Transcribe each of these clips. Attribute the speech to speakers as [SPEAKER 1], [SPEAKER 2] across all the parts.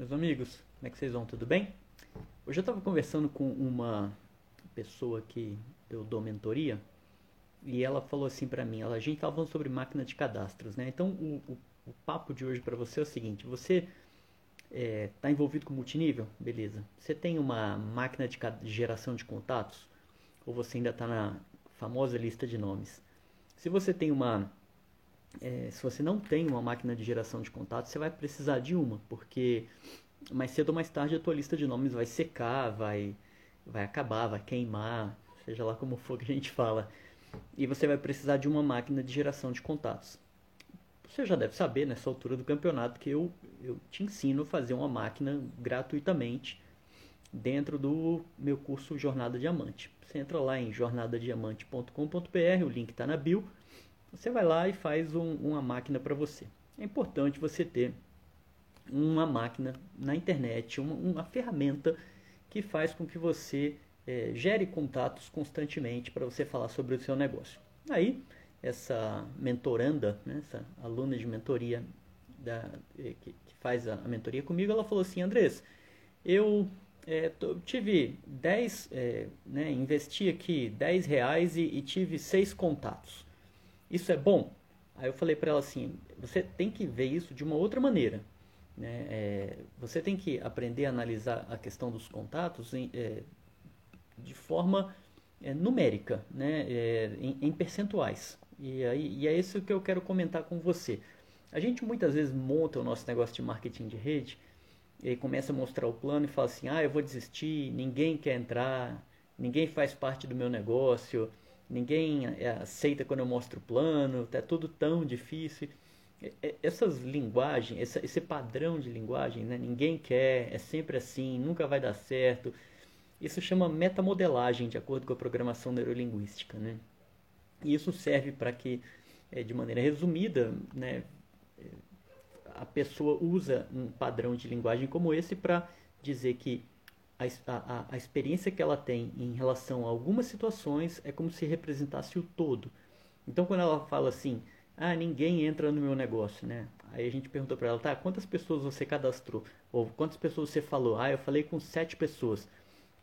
[SPEAKER 1] meus amigos, como é que vocês vão? Tudo bem? Hoje eu estava conversando com uma pessoa que eu dou mentoria e ela falou assim para mim, ela, a gente estava falando sobre máquina de cadastros, né? Então o, o, o papo de hoje para você é o seguinte, você está é, tá envolvido com multinível? Beleza. Você tem uma máquina de geração de contatos? Ou você ainda está na famosa lista de nomes? Se você tem uma é, se você não tem uma máquina de geração de contatos, você vai precisar de uma, porque mais cedo ou mais tarde a tua lista de nomes vai secar, vai, vai acabar, vai queimar, seja lá como for que a gente fala. E você vai precisar de uma máquina de geração de contatos. Você já deve saber nessa altura do campeonato que eu, eu te ensino a fazer uma máquina gratuitamente dentro do meu curso Jornada Diamante. Você entra lá em jornadadiamante.com.br, o link está na bio você vai lá e faz um, uma máquina para você. É importante você ter uma máquina na internet, uma, uma ferramenta que faz com que você é, gere contatos constantemente para você falar sobre o seu negócio. Aí, essa mentoranda, né, essa aluna de mentoria da, que, que, faz a, a, mentoria comigo, ela falou assim, Andrés, eu é, tive 10, é, né, investi aqui 10 reais e, e tive seis contatos. Isso é bom? Aí eu falei para ela assim: você tem que ver isso de uma outra maneira. Né? É, você tem que aprender a analisar a questão dos contatos em, é, de forma é, numérica, né? É, em, em, percentuais. E, aí, e é isso que eu quero comentar com você. A gente muitas vezes monta o nosso negócio de marketing de rede e começa a mostrar o plano e fala assim: ah, eu vou desistir, ninguém quer entrar, ninguém faz parte do meu negócio ninguém é, aceita quando eu mostro o plano, é tudo tão difícil. Essas linguagens, esse padrão de linguagem, né? ninguém quer, é sempre assim, nunca vai dar certo. Isso chama metamodelagem, de acordo com a programação neurolinguística. Né? E isso serve para que, é, de maneira resumida, né, a pessoa usa um padrão de linguagem como esse para dizer que a, a, a experiência que ela tem em relação a algumas situações é como se representasse o todo. Então, quando ela fala assim, ah, ninguém entra no meu negócio, né? Aí a gente perguntou para ela, tá, quantas pessoas você cadastrou? Ou quantas pessoas você falou? Ah, eu falei com sete pessoas.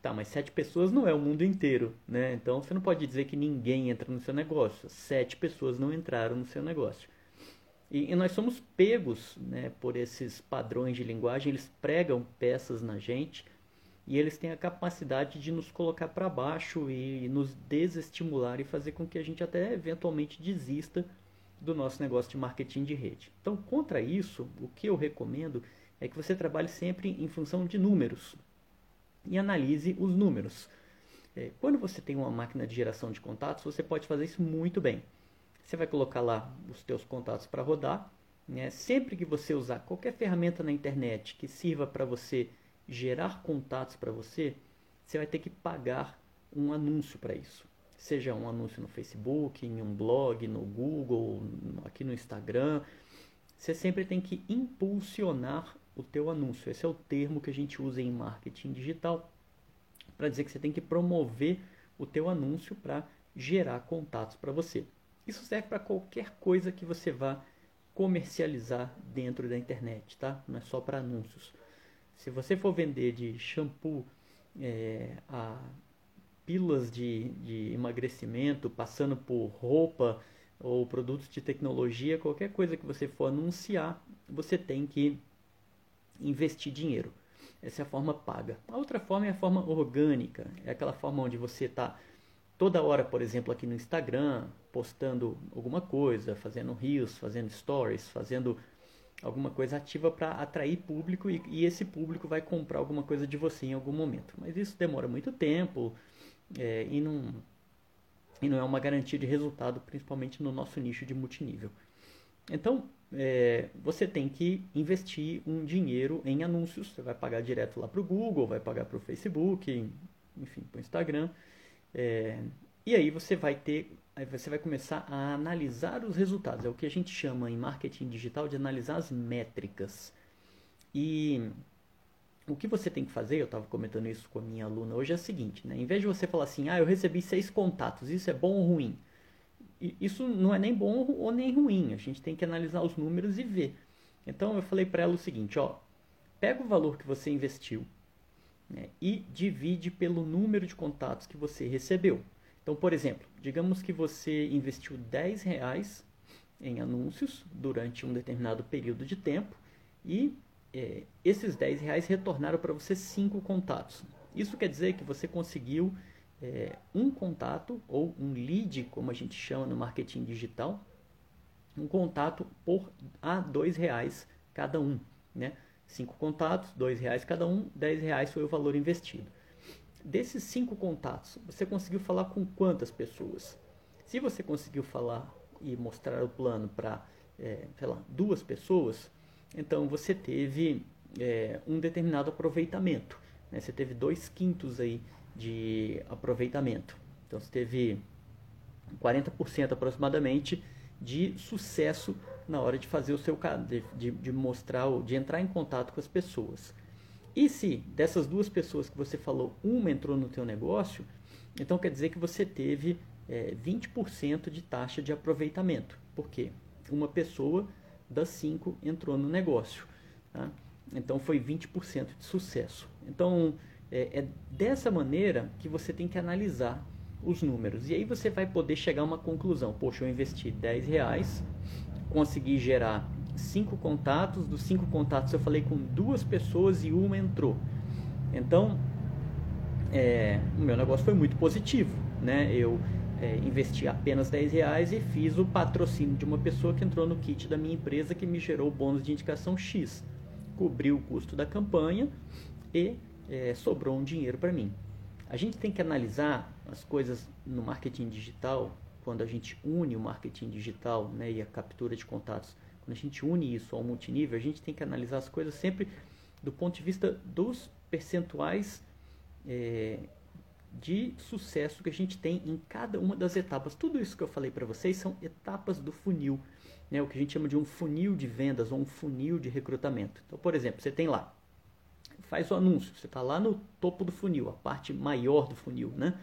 [SPEAKER 1] Tá, mas sete pessoas não é o mundo inteiro, né? Então você não pode dizer que ninguém entra no seu negócio. Sete pessoas não entraram no seu negócio. E, e nós somos pegos né, por esses padrões de linguagem, eles pregam peças na gente e eles têm a capacidade de nos colocar para baixo e nos desestimular e fazer com que a gente até eventualmente desista do nosso negócio de marketing de rede. Então, contra isso, o que eu recomendo é que você trabalhe sempre em função de números e analise os números. É, quando você tem uma máquina de geração de contatos, você pode fazer isso muito bem. Você vai colocar lá os teus contatos para rodar. Né? Sempre que você usar qualquer ferramenta na internet que sirva para você gerar contatos para você, você vai ter que pagar um anúncio para isso. Seja um anúncio no Facebook, em um blog, no Google, aqui no Instagram. Você sempre tem que impulsionar o teu anúncio. Esse é o termo que a gente usa em marketing digital para dizer que você tem que promover o teu anúncio para gerar contatos para você. Isso serve para qualquer coisa que você vá comercializar dentro da internet, tá? Não é só para anúncios. Se você for vender de shampoo é, a pílulas de, de emagrecimento, passando por roupa ou produtos de tecnologia, qualquer coisa que você for anunciar, você tem que investir dinheiro. Essa é a forma paga. A outra forma é a forma orgânica, é aquela forma onde você está toda hora, por exemplo, aqui no Instagram, postando alguma coisa, fazendo reels, fazendo stories, fazendo alguma coisa ativa para atrair público e, e, esse público vai comprar alguma coisa de você em algum momento. Mas isso demora muito tempo é, e, não, e não é uma garantia de resultado, principalmente no nosso nicho de multinível. Então, é, você tem que investir um dinheiro em anúncios. Você vai pagar direto lá para o Google, vai pagar para o Facebook, enfim, para o Instagram. É, e aí você vai ter você vai começar a analisar os resultados. É o que a gente chama em marketing digital de analisar as métricas. E o que você tem que fazer, eu estava comentando isso com a minha aluna hoje, é o seguinte, né? Em vez de você falar assim, ah, eu recebi seis contatos, isso é bom ou ruim? Isso não é nem bom ou nem ruim. A gente tem que analisar os números e ver. Então eu falei para ela o seguinte, ó, pega o valor que você investiu né, e divide pelo número de contatos que você recebeu. Então, por exemplo, digamos que você investiu 10 reais em anúncios durante um determinado período de tempo e é, esses 10 reais retornaram para você 5 contatos. Isso quer dizer que você conseguiu é, um contato ou um lead, como a gente chama no marketing digital, um contato por a dois reais cada um, né? Cinco contatos, dois reais cada um, dez reais foi o valor investido. Desses cinco contatos, você conseguiu falar com quantas pessoas? Se você conseguiu falar e mostrar o plano para, é, sei lá, duas pessoas, então você teve é, um determinado aproveitamento. Né? Você teve dois quintos aí de aproveitamento. Então você teve 40% aproximadamente de sucesso na hora de fazer o seu de, de, de mostrar, de entrar em contato com as pessoas. E se dessas duas pessoas que você falou, uma entrou no teu negócio, então quer dizer que você teve é, 20% de taxa de aproveitamento. Por quê? Uma pessoa das cinco entrou no negócio. Tá? Então foi 20% de sucesso. Então é, é dessa maneira que você tem que analisar os números. E aí você vai poder chegar a uma conclusão. Poxa, eu investi 10 reais, consegui gerar cinco contatos, dos cinco contatos eu falei com duas pessoas e uma entrou. Então, é, o meu negócio foi muito positivo. Né? Eu é, investi apenas 10 reais e fiz o patrocínio de uma pessoa que entrou no kit da minha empresa que me gerou bônus de indicação X. Cobriu o custo da campanha e é, sobrou um dinheiro para mim. A gente tem que analisar as coisas no marketing digital, quando a gente une o marketing digital né, e a captura de contatos, quando a gente une isso ao multinível, a gente tem que analisar as coisas sempre do ponto de vista dos percentuais é, de sucesso que a gente tem em cada uma das etapas. Tudo isso que eu falei para vocês são etapas do funil, né, o que a gente chama de um funil de vendas ou um funil de recrutamento. Então, por exemplo, você tem lá faz o anúncio, você está lá no topo do funil, a parte maior do funil, né?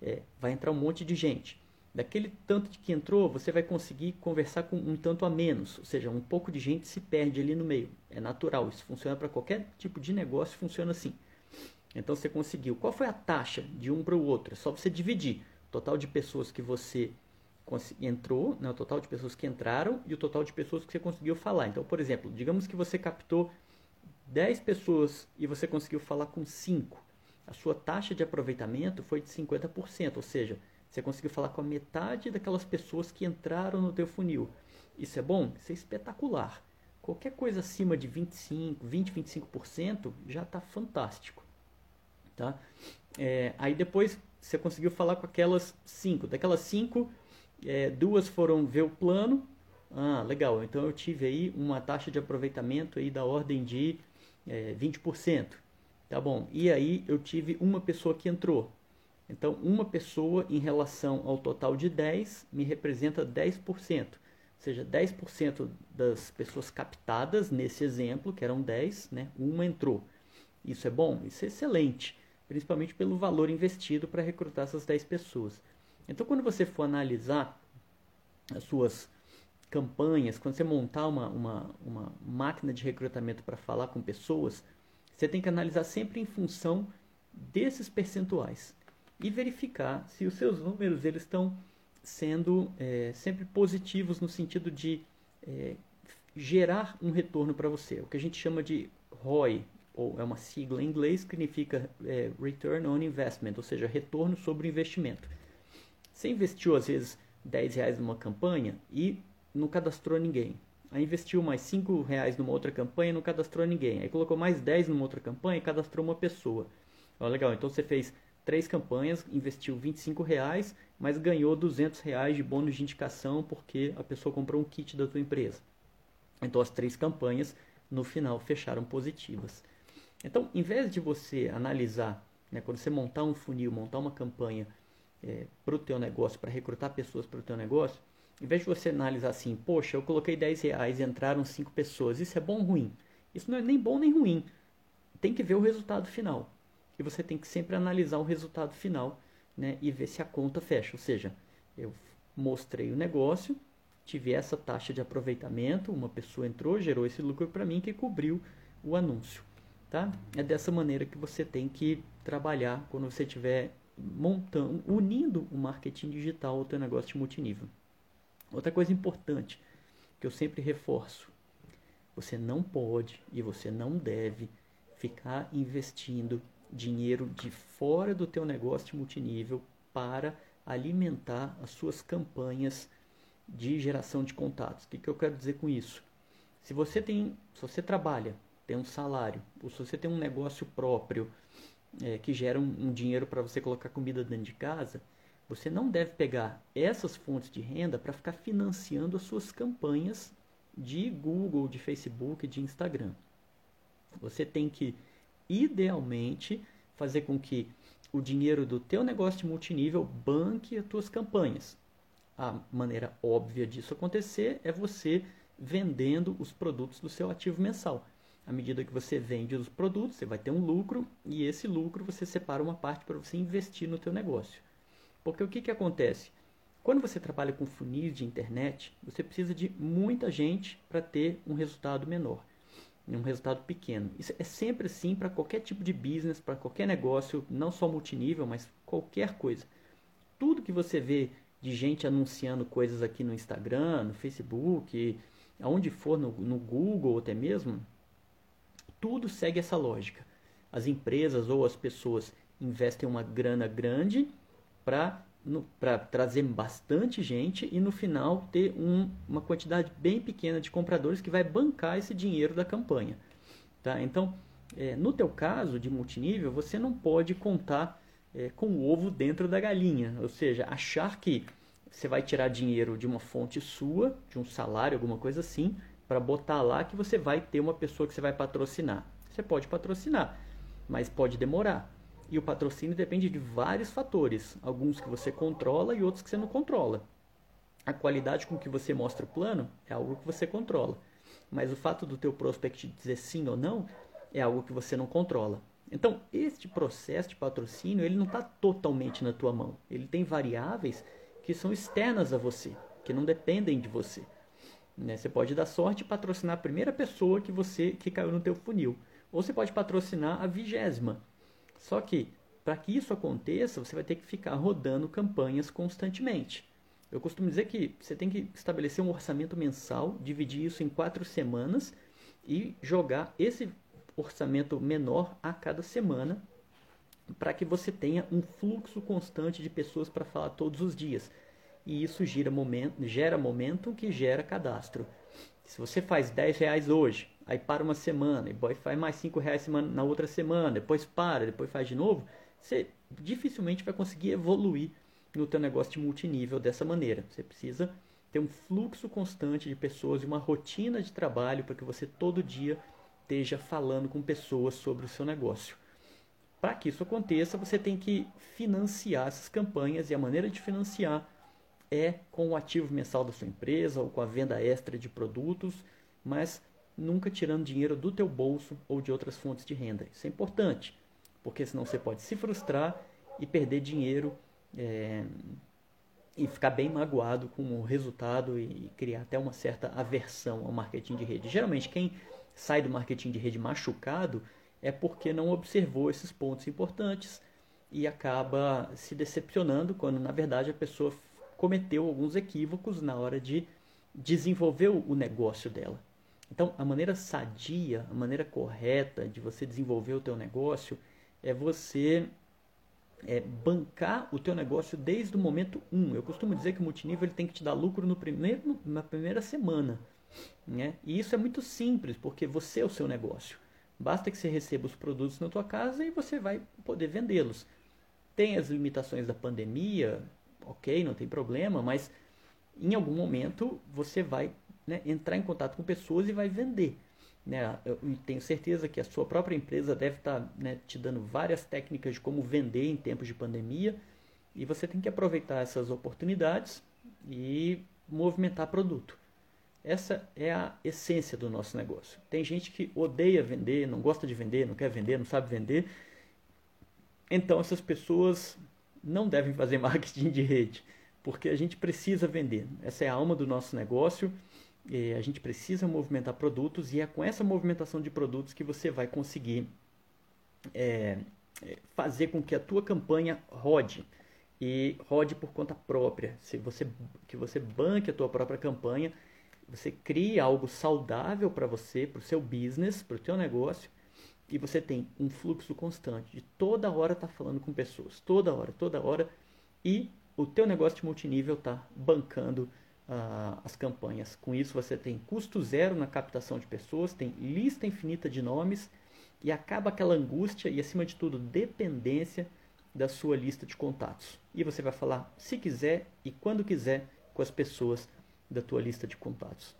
[SPEAKER 1] É, vai entrar um monte de gente. Daquele tanto de que entrou, você vai conseguir conversar com um tanto a menos, ou seja, um pouco de gente se perde ali no meio. É natural, isso funciona para qualquer tipo de negócio, funciona assim. Então você conseguiu. Qual foi a taxa de um para o outro? É só você dividir o total de pessoas que você entrou, né, o total de pessoas que entraram e o total de pessoas que você conseguiu falar. Então, por exemplo, digamos que você captou 10 pessoas e você conseguiu falar com 5, a sua taxa de aproveitamento foi de 50%, ou seja, você conseguiu falar com a metade daquelas pessoas que entraram no teu funil. Isso é bom? Isso é espetacular. Qualquer coisa acima de 25, 20, 25% já está fantástico. Tá? É, aí depois você conseguiu falar com aquelas 5. Daquelas 5, é, duas foram ver o plano. Ah, legal. Então eu tive aí uma taxa de aproveitamento aí da ordem de é, 20%. Tá bom. E aí eu tive uma pessoa que entrou. Então, uma pessoa em relação ao total de 10 me representa 10%. Ou seja, 10% das pessoas captadas nesse exemplo, que eram 10, né, uma entrou. Isso é bom? Isso é excelente, principalmente pelo valor investido para recrutar essas 10 pessoas. Então, quando você for analisar as suas campanhas, quando você montar uma, uma, uma máquina de recrutamento para falar com pessoas, você tem que analisar sempre em função desses percentuais e verificar se os seus números eles estão sendo é, sempre positivos no sentido de é, gerar um retorno para você, o que a gente chama de ROI, ou é uma sigla em inglês que significa é, Return on Investment, ou seja, retorno sobre o investimento. Você investiu às vezes 10 reais numa campanha e não cadastrou ninguém. Aí investiu mais 5 reais numa outra campanha não cadastrou ninguém. Aí colocou mais 10 numa outra campanha e cadastrou uma pessoa. Ó, legal, então você fez três campanhas, investiu 25 reais, mas ganhou 200 reais de bônus de indicação porque a pessoa comprou um kit da tua empresa. Então as três campanhas no final fecharam positivas. Então, em vez de você analisar, né, quando você montar um funil, montar uma campanha é, para o teu negócio, para recrutar pessoas para o teu negócio, em vez de você analisar assim, poxa, eu coloquei 10 reais e entraram 5 pessoas, isso é bom ou ruim? Isso não é nem bom nem ruim. Tem que ver o resultado final. E você tem que sempre analisar o resultado final né, e ver se a conta fecha. Ou seja, eu mostrei o negócio, tive essa taxa de aproveitamento, uma pessoa entrou, gerou esse lucro para mim que cobriu o anúncio. Tá? É dessa maneira que você tem que trabalhar quando você estiver montando, unindo o marketing digital ao teu negócio de multinível. Outra coisa importante que eu sempre reforço, você não pode e você não deve ficar investindo dinheiro de fora do teu negócio de multinível para alimentar as suas campanhas de geração de contatos. O que, que eu quero dizer com isso? Se você tem, se você trabalha, tem um salário, ou se você tem um negócio próprio é, que gera um, um dinheiro para você colocar comida dentro de casa, você não deve pegar essas fontes de renda para ficar financiando as suas campanhas de Google, de Facebook, de Instagram. Você tem que, idealmente, fazer com que o dinheiro do teu negócio de multinível banque as tuas campanhas. A maneira óbvia disso acontecer é você vendendo os produtos do seu ativo mensal. À medida que você vende os produtos, você vai ter um lucro e esse lucro você separa uma parte para você investir no teu negócio. Porque o que, que acontece? Quando você trabalha com funis de internet, você precisa de muita gente para ter um resultado menor um resultado pequeno. Isso é sempre assim para qualquer tipo de business, para qualquer negócio, não só multinível, mas qualquer coisa. Tudo que você vê de gente anunciando coisas aqui no Instagram, no Facebook, aonde for, no, no Google até mesmo, tudo segue essa lógica. As empresas ou as pessoas investem uma grana grande para para trazer bastante gente e no final ter um, uma quantidade bem pequena de compradores que vai bancar esse dinheiro da campanha. Tá? Então, é, no teu caso de multinível, você não pode contar é, com o ovo dentro da galinha, ou seja, achar que você vai tirar dinheiro de uma fonte sua, de um salário, alguma coisa assim, para botar lá que você vai ter uma pessoa que você vai patrocinar. Você pode patrocinar, mas pode demorar. E o patrocínio depende de vários fatores, alguns que você controla e outros que você não controla. A qualidade com que você mostra o plano é algo que você controla, mas o fato do teu prospect dizer sim ou não é algo que você não controla. Então, este processo de patrocínio ele não está totalmente na tua mão. Ele tem variáveis que são externas a você, que não dependem de você. Né? Você pode dar sorte e patrocinar a primeira pessoa que você que caiu no teu funil, ou você pode patrocinar a vigésima só que, para que isso aconteça, você vai ter que ficar rodando campanhas constantemente. Eu costumo dizer que você tem que estabelecer um orçamento mensal, dividir isso em quatro semanas e jogar esse orçamento menor a cada semana para que você tenha um fluxo constante de pessoas para falar todos os dias. E isso gera momento, gera momento que gera cadastro. Se você faz 10 reais hoje, aí para uma semana, e depois faz mais 5 reais na outra semana, depois para, depois faz de novo, você dificilmente vai conseguir evoluir no teu negócio de multinível dessa maneira. Você precisa ter um fluxo constante de pessoas e uma rotina de trabalho para que você todo dia esteja falando com pessoas sobre o seu negócio. Para que isso aconteça, você tem que financiar essas campanhas e a maneira de financiar é com o ativo mensal da sua empresa ou com a venda extra de produtos, mas nunca tirando dinheiro do teu bolso ou de outras fontes de renda. Isso é importante, porque senão você pode se frustrar e perder dinheiro é, e ficar bem magoado com o resultado e criar até uma certa aversão ao marketing de rede. Geralmente quem sai do marketing de rede machucado é porque não observou esses pontos importantes e acaba se decepcionando quando na verdade a pessoa cometeu alguns equívocos na hora de desenvolver o negócio dela. Então, a maneira sadia, a maneira correta de você desenvolver o teu negócio é você é, bancar o teu negócio desde o momento 1. Um. Eu costumo dizer que o multinível ele tem que te dar lucro no primeiro, na primeira semana. Né? E isso é muito simples, porque você é o seu negócio. Basta que você receba os produtos na tua casa e você vai poder vendê-los. Tem as limitações da pandemia, ok, não tem problema, mas em algum momento você vai né, entrar em contato com pessoas e vai vender. Né? Eu tenho certeza que a sua própria empresa deve estar tá, né, te dando várias técnicas de como vender em tempos de pandemia e você tem que aproveitar essas oportunidades e movimentar produto. Essa é a essência do nosso negócio. Tem gente que odeia vender, não gosta de vender, não quer vender, não sabe vender. Então essas pessoas não devem fazer marketing de rede, porque a gente precisa vender. Essa é a alma do nosso negócio a gente precisa movimentar produtos e é com essa movimentação de produtos que você vai conseguir é, fazer com que a tua campanha rode e rode por conta própria. Se você que você banque a tua própria campanha, você cria algo saudável para você, para o seu business, para o teu negócio e você tem um fluxo constante de toda hora tá falando com pessoas, toda hora, toda hora e o teu negócio de multinível está bancando as campanhas. Com isso você tem custo zero na captação de pessoas, tem lista infinita de nomes e acaba aquela angústia e acima de tudo dependência da sua lista de contatos. E você vai falar se quiser e quando quiser com as pessoas da tua lista de contatos.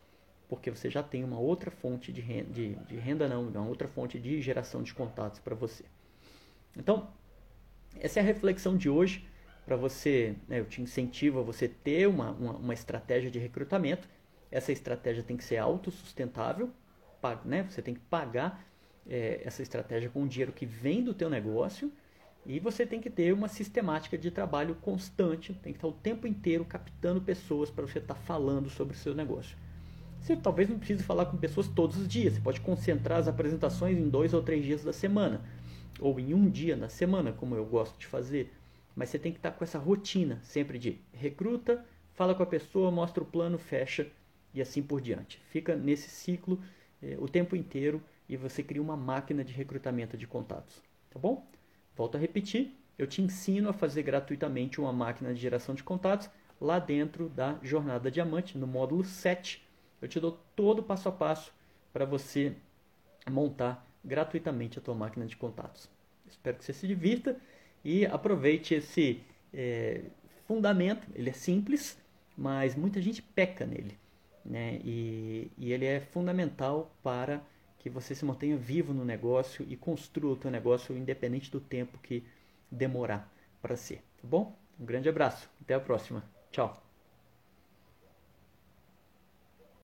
[SPEAKER 1] Porque você já tem uma outra fonte de renda, de, de renda não, uma outra fonte de geração de contatos para você. Então, essa é a reflexão de hoje para você, né, eu te incentivo a você ter uma, uma, uma, estratégia de recrutamento. Essa estratégia tem que ser autossustentável, né? você tem que pagar é, essa estratégia com o dinheiro que vem do teu negócio e você tem que ter uma sistemática de trabalho constante, tem que estar o tempo inteiro captando pessoas para você estar falando sobre o seu negócio. Você talvez não precise falar com pessoas todos os dias, você pode concentrar as apresentações em dois ou três dias da semana, ou em um dia na semana, como eu gosto de fazer mas você tem que estar com essa rotina sempre de recruta, fala com a pessoa, mostra o plano, fecha e assim por diante. Fica nesse ciclo eh, o tempo inteiro e você cria uma máquina de recrutamento de contatos, tá bom? Volto a repetir, eu te ensino a fazer gratuitamente uma máquina de geração de contatos lá dentro da Jornada Diamante, no módulo 7. Eu te dou todo o passo a passo para você montar gratuitamente a tua máquina de contatos. Espero que você se divirta e aproveite esse é, fundamento. Ele é simples, mas muita gente peca nele. Né? E, e ele é fundamental para que você se mantenha vivo no negócio e construa o teu negócio independente do tempo que demorar para ser. Tá bom? Um grande abraço. Até a próxima. Tchau.